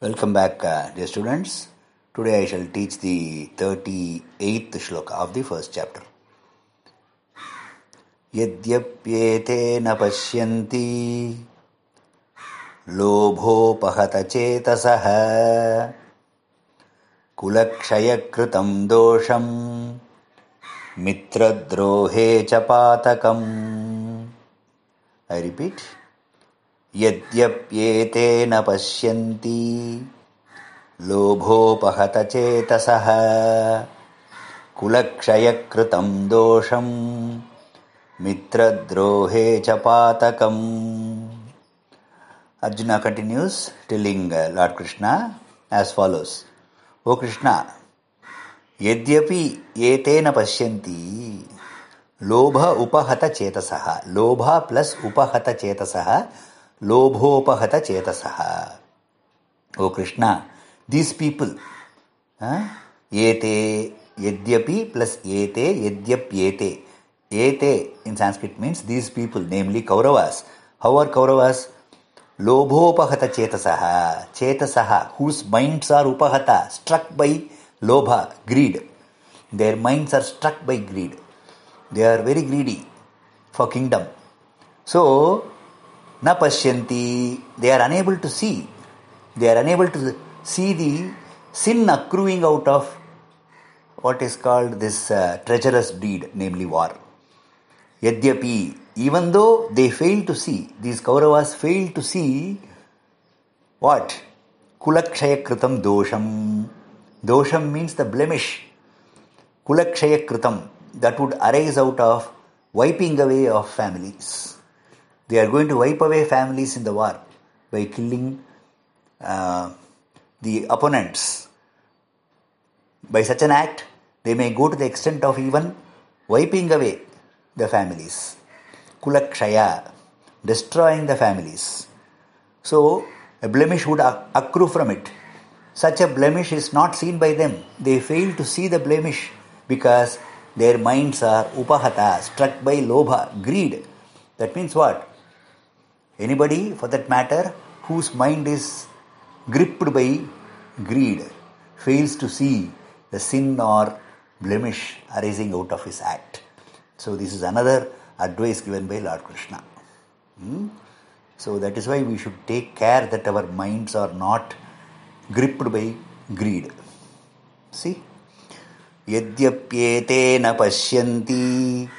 Welcome back, uh, dear students. Today I shall teach the 38th shloka of the first chapter. यद्यप्येते न पश्यन्ति लोभोपहतचेतसः कुलक्षयकृतं दोषम् मित्रद्रोहे च पातकम् I repeat. यद्यप्येतेन पश्यन्ति। लोभोपहतचेतसः। कुलक्षयकृतं दोषम्। मित्रद्रोहे च पातकम्। Arjuna continues telling lord Krishna as follows O Krishna यद्यपि एतेन पश्यन्ति लोभ उपहत चेतसः लोभ प्लस् उपहतचेतसः चेतसः लोभोपहत चेतसः ओ कृष्णा दीस पीपल एते यद्यपि प्लस एते यद्यप्येते एते in sanskrit means these people namely kauravas how are kauravas lobhopahata chetasaha chetasaha whose minds are upahata struck by lobha greed their minds are struck by greed they are very greedy for kingdom so na they are unable to see they are unable to see the sin accruing out of what is called this uh, treacherous deed namely war Yadyapi, even though they fail to see, these Kauravas fail to see what? Kulakshaya kritam dosham. Dosham means the blemish. Kulakshaya kritam, that would arise out of wiping away of families. They are going to wipe away families in the war by killing uh, the opponents. By such an act, they may go to the extent of even wiping away the families. Kulakshaya, destroying the families. So, a blemish would accrue from it. Such a blemish is not seen by them. They fail to see the blemish because their minds are upahata, struck by lobha, greed. That means what? Anybody, for that matter, whose mind is gripped by greed fails to see the sin or blemish arising out of his act. So, this is another advice given by Lord Krishna. Hmm? So, that is why we should take care that our minds are not gripped by greed. See? यद्यप्येते न पश्यन्ति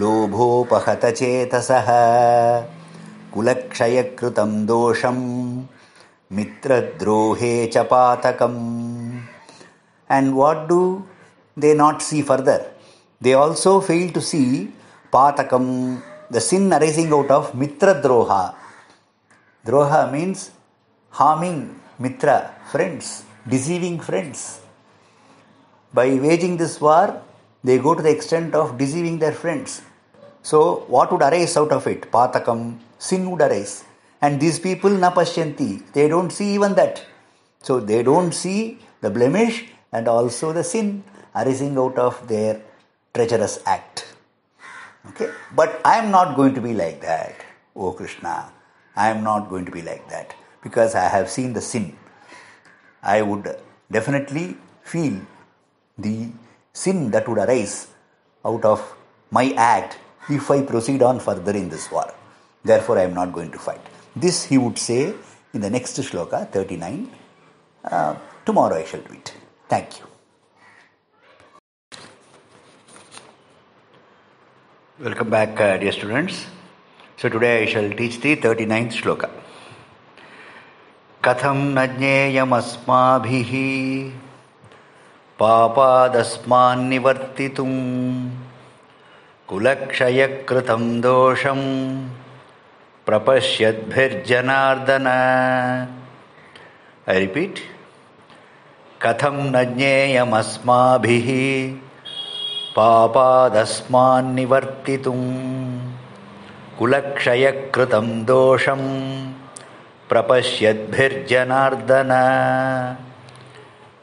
लोभोपहतचेतसः कुलक्षयकृतं दोषं मित्रद्रोहे च पातकम् And what do they not see further? They also fail to see patakam, the sin arising out of mitra droha. Droha means harming mitra, friends, deceiving friends. By waging this war, they go to the extent of deceiving their friends. So, what would arise out of it? Patakam, sin would arise. And these people, na pashyanti, they don't see even that. So, they don't see the blemish and also the sin arising out of their treacherous act. Okay? But I am not going to be like that, oh Krishna. I am not going to be like that because I have seen the sin. I would definitely feel the sin that would arise out of my act if I proceed on further in this war Therefore, I am not going to fight. This he would say in the next shloka 39. Uh, tomorrow I shall do it. Thank you. Welcome back, uh, dear students. So today I shall teach the 39th shloka. कथं न ज्ञेयमस्माभिः पापादस्मान्निवर्तितुं कुलक्षयकृतं दोषं प्रपश्यद्भिर्जनार्दन। ऐ repeat कथम न ज्ञेयमस्मा पापादस्मावर्ति कुलक्षयकृत दोषं प्रपश्यद्भिर्जनार्दन।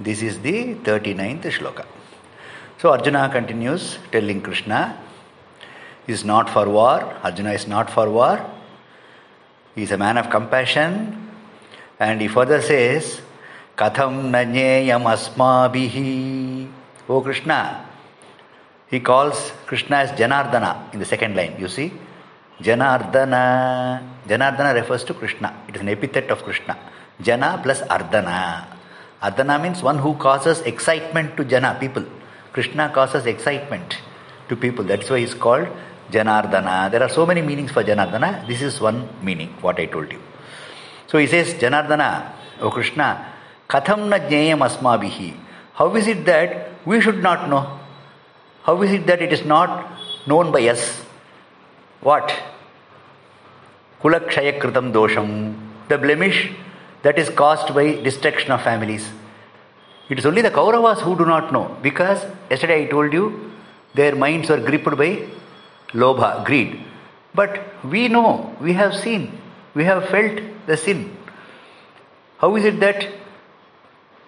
This is the thirty ninth shloka so Arjuna continues telling Krishna is not for war Arjuna is not for war He is a man of compassion. And he further says, katham na jneyam asmabihi. O oh Krishna, he calls Krishna as Janardana in the second line. You see? Janardana. Janardana refers to Krishna. It is an epithet of Krishna. Jana plus Ardana. Ardana means one who causes excitement to Jana, people. Krishna causes excitement to people. That's why he's called Janardana. There are so many meanings for Janardana. This is one meaning, what I told you. So he says, Janardana, O Krishna, Katham na jneyam asmabihi. How is it that we should not know? How is it that it is not known by us? What? Kulakshaya kritam dosham. The blemish that is caused by destruction of families. It is only the Kauravas who do not know because yesterday I told you their minds were gripped by lobha, greed. But we know, we have seen, we have felt the sin. How is it that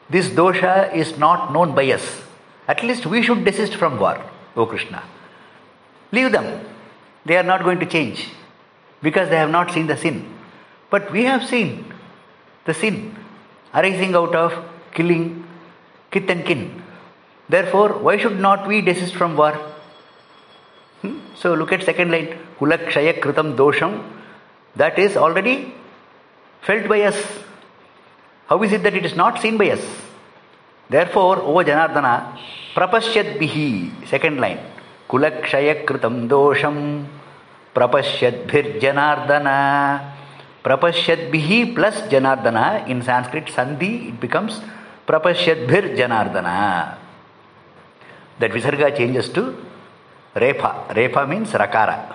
this dosha is not known by us? At least we should desist from war, O Krishna. Leave them. They are not going to change because they have not seen the sin. But we have seen the sin arising out of killing kith and kin. Therefore, why should not we desist from war? So look at second line. Kulakshaya kritam dosham. That is already felt by us. How is it that it is not seen by us? Therefore, O Janardana, prapashyad bihi. Second line. Kulakshaya kritam dosham. Prapashyad bhir Janardana. Prapashyad bihi plus Janardana. In Sanskrit, Sandhi, it becomes Prapashyad bhir Janardana. That Visarga changes to Repha. Repha means Rakara.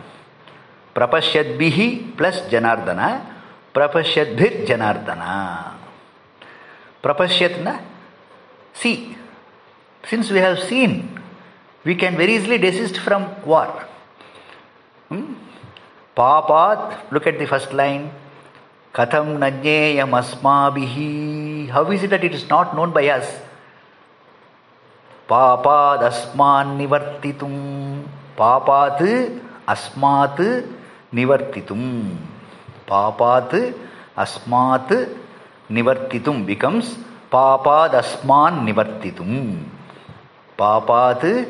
Prapashyad bihi plus Janardana. Prapashyad bhir Janardana. Prapashyat na? See. Since we have seen, we can very easily desist from war. Hmm? Papat, look at the first line. Katham najneyam asmabihi. How is it that it is not known by us? Papad asman nivartitum. Papat asmat nivartitum. Papat asmat nivartitum becomes papad asman nivartitum. Papat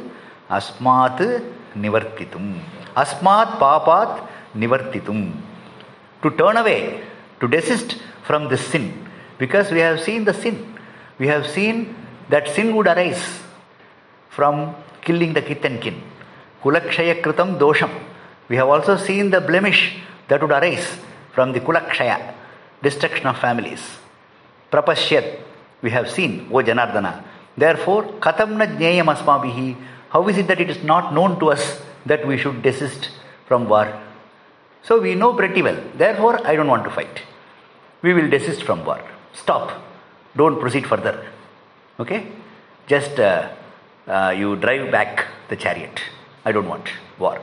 asmat nivartitum. Asmat papat nivartitum. To turn away, to desist from this sin. Because we have seen the sin. We from killing the kith and kin. Kulakshaya kritam dosham. We have also seen the blemish that would arise from the kulakshaya, destruction of families. Prapashyat, we have seen, O Janardana. Therefore, katham na jneyam asmabihi. How is it that it is not known to us that we should desist from war? So we know pretty well. Therefore, I don't want to fight. We will desist from war. Stop. Don't proceed further. Okay? Just uh, uh, you drive back the chariot. I don't want war.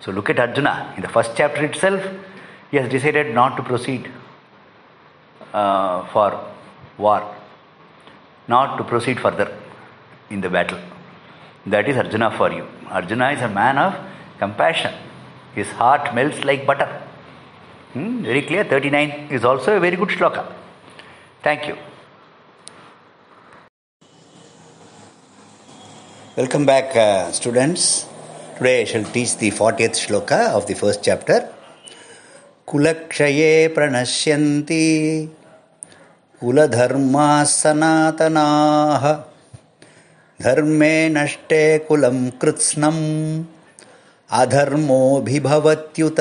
So look at Arjuna. In the first chapter itself, he has decided not to proceed uh, for war, not to proceed further in the battle. That is Arjuna for you. Arjuna is a man of compassion. His heart melts like butter. Hmm, very clear. 39 is also a very good shloka. Thank you. Welcome back, uh, students. Today I shall teach the 40th shloka of the first chapter. कुलक्षये प्रणश्यन्ति कुलधर्माः सनातनाः धर्मे नष्टे कुलं कृत्स्नम् अधर्मोऽभिभवत्युत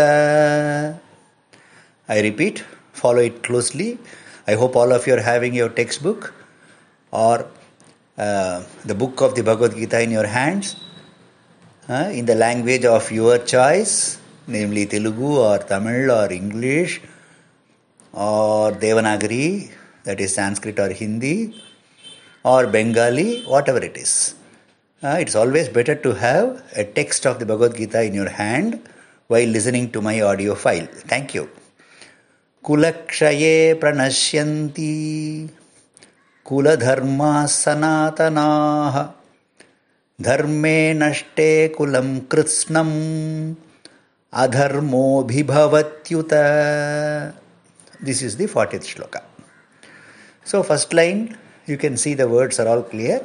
I repeat, follow it closely. I hope all of you are having your textbook or uh, the book of the Bhagavad Gita in your hands uh, in the language of your choice, namely Telugu or Tamil or English or Devanagari, that is Sanskrit or Hindi, or Bengali, whatever it is. Uh, it's always better to have a text of the Bhagavad Gita in your hand while listening to my audio file. Thank you. कुलक्षये प्रणश्यन्ति कुलधर्मा सनातना धर्मे नष्टे कुलं कृत्न अधर्मो अधर्मोभिभवत्युत this is the fortieth shloka so first line you can see the words are all clear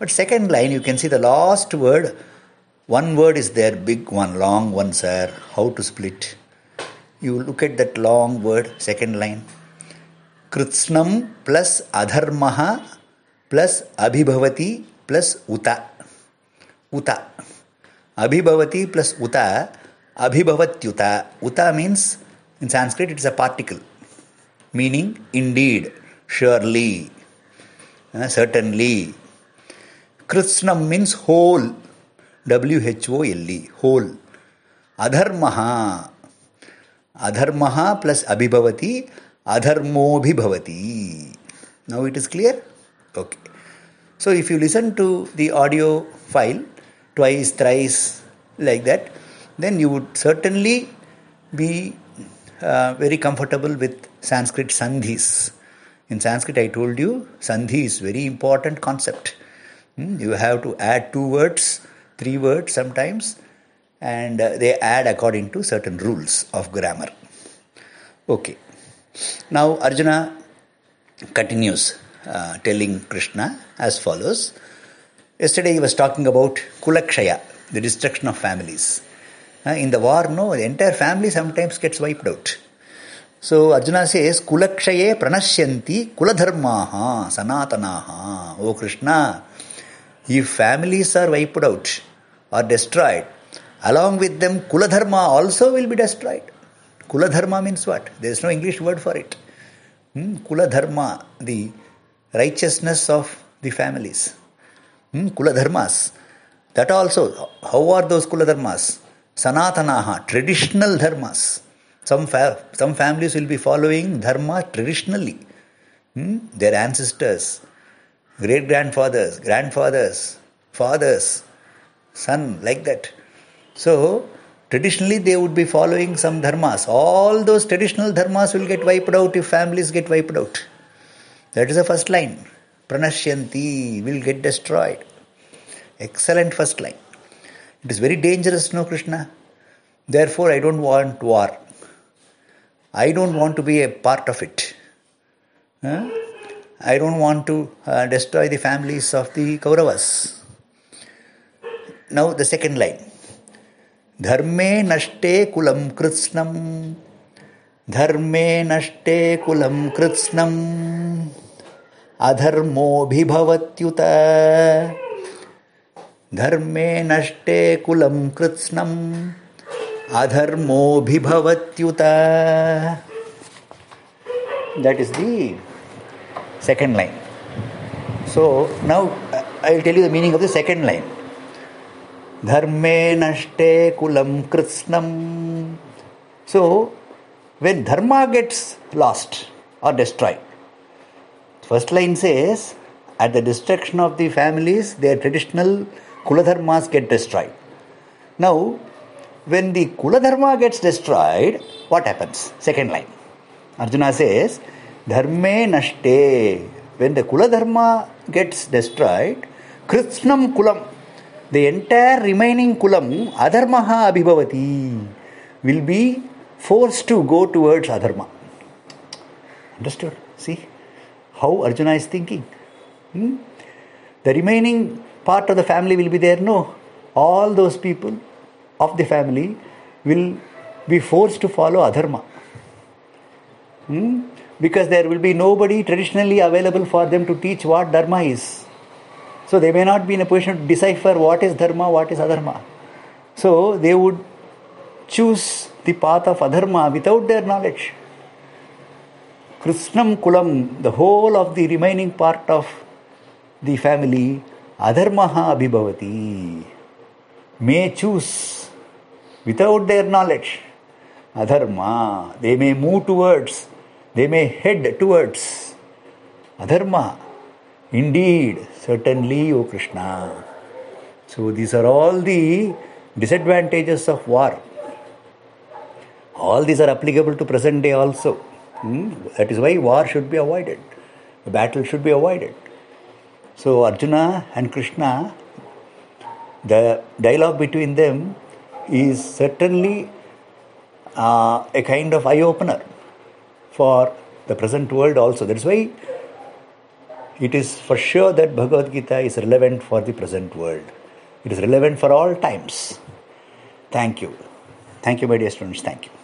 but second line you can see the last word one word is there big one long one sir how to split you look at that long word second line Kritsnam plus adharmaha plus abhibhavati plus uta. Uta. Abhibhavati plus uta. Abhibhavatyuta. Uta means, in Sanskrit, it is a particle, meaning indeed, surely, uh, certainly. Kritsnam means whole. W H O L E. Whole. Adharmaha. Adharmaha plus abhibhavati. Adharmobhibhavati. Now it is clear? Okay. So if you listen to the audio file twice, thrice, like that, then you would certainly be uh, very comfortable with Sanskrit sandhis. In Sanskrit, I told you, sandhi is very important concept. Hmm? You have to add two words, three words sometimes, and uh, they add according to certain rules of grammar. Okay. Now Arjuna continues uh, telling Krishna as follows. Yesterday he was talking about Kulakshaya, the destruction of families. Uh, in the war, no, the entire family sometimes gets wiped out. So Arjuna says, Kulakshaye pranashyanti kuladharmaha sanatanaha. Oh Krishna, if families are wiped out or destroyed, along with them Kuladharma also will be destroyed. Kuladharma means what? There is no English word for it. Hmm? Kuladharma, the righteousness of the families. Hmm? Kuladharmas. That also, how are those Kuladharmas? Sanatanaha, traditional dharmas. Some, fa- some families will be following dharma traditionally. Hmm? Their ancestors, great grandfathers, grandfathers, fathers, son, like that. So, traditionally they would be following some dharmas. All those traditional dharmas will get wiped out if families get wiped out. That is the first line. Pranashyanti will get destroyed. Excellent first line. It is very dangerous, no Krishna. Therefore, I don't want war. I don't want to be a part of it. Huh? I don't want to uh, destroy the families of the Kauravas. Now, the second line. धर्मे नष्टे कुलम कृत्स्नम धर्मे नष्टे कुलम कृत्स्नम अधर्मोभिभवत्युत धर्मे नष्टे कुलम कृत्स्नम अधर्मोभिभवत्युत that is the second line so now I will tell you the meaning of the second line धर्मे नष्टे कुलम कृष्णम so when dharma gets lost or destroyed first line says at the destruction of the families their traditional कुलधर्मास get destroyed now when the kuladharma gets destroyed what happens second line Arjuna says धर्मे नष्टे when the kuladharma gets destroyed कृष्णम कुलम the entire remaining Kulam, Adharmaha Abhibhavati, will be forced to go towards Adharma. Understood? See how Arjuna is thinking. Hmm? The remaining part of the family will be there. No. All those people of the family will be forced to follow Adharma. Hmm? Because there will be nobody traditionally available for them to teach what Dharma is. So they may not be in a position to decipher what is Dharma, what is Adharma. So they would choose the path of Adharma without their knowledge. Krishnam Kulam, the whole of the remaining part of the family, Adharmaha Abhibhavati, may choose without their knowledge. Adharma, they may move towards they may head towards adharma. Indeed, certainly, O Krishna. So, these are all the disadvantages of war. All these are applicable to present day also. Hmm? That is why war should be avoided. The battle should be avoided. So, Arjuna and Krishna, the dialogue between them is certainly uh, a kind of eye opener for the present world also. That's why it is for sure that Bhagavad Gita is relevant for the present world. It is relevant for all times. Thank you. Thank you, my dear students. Thank you.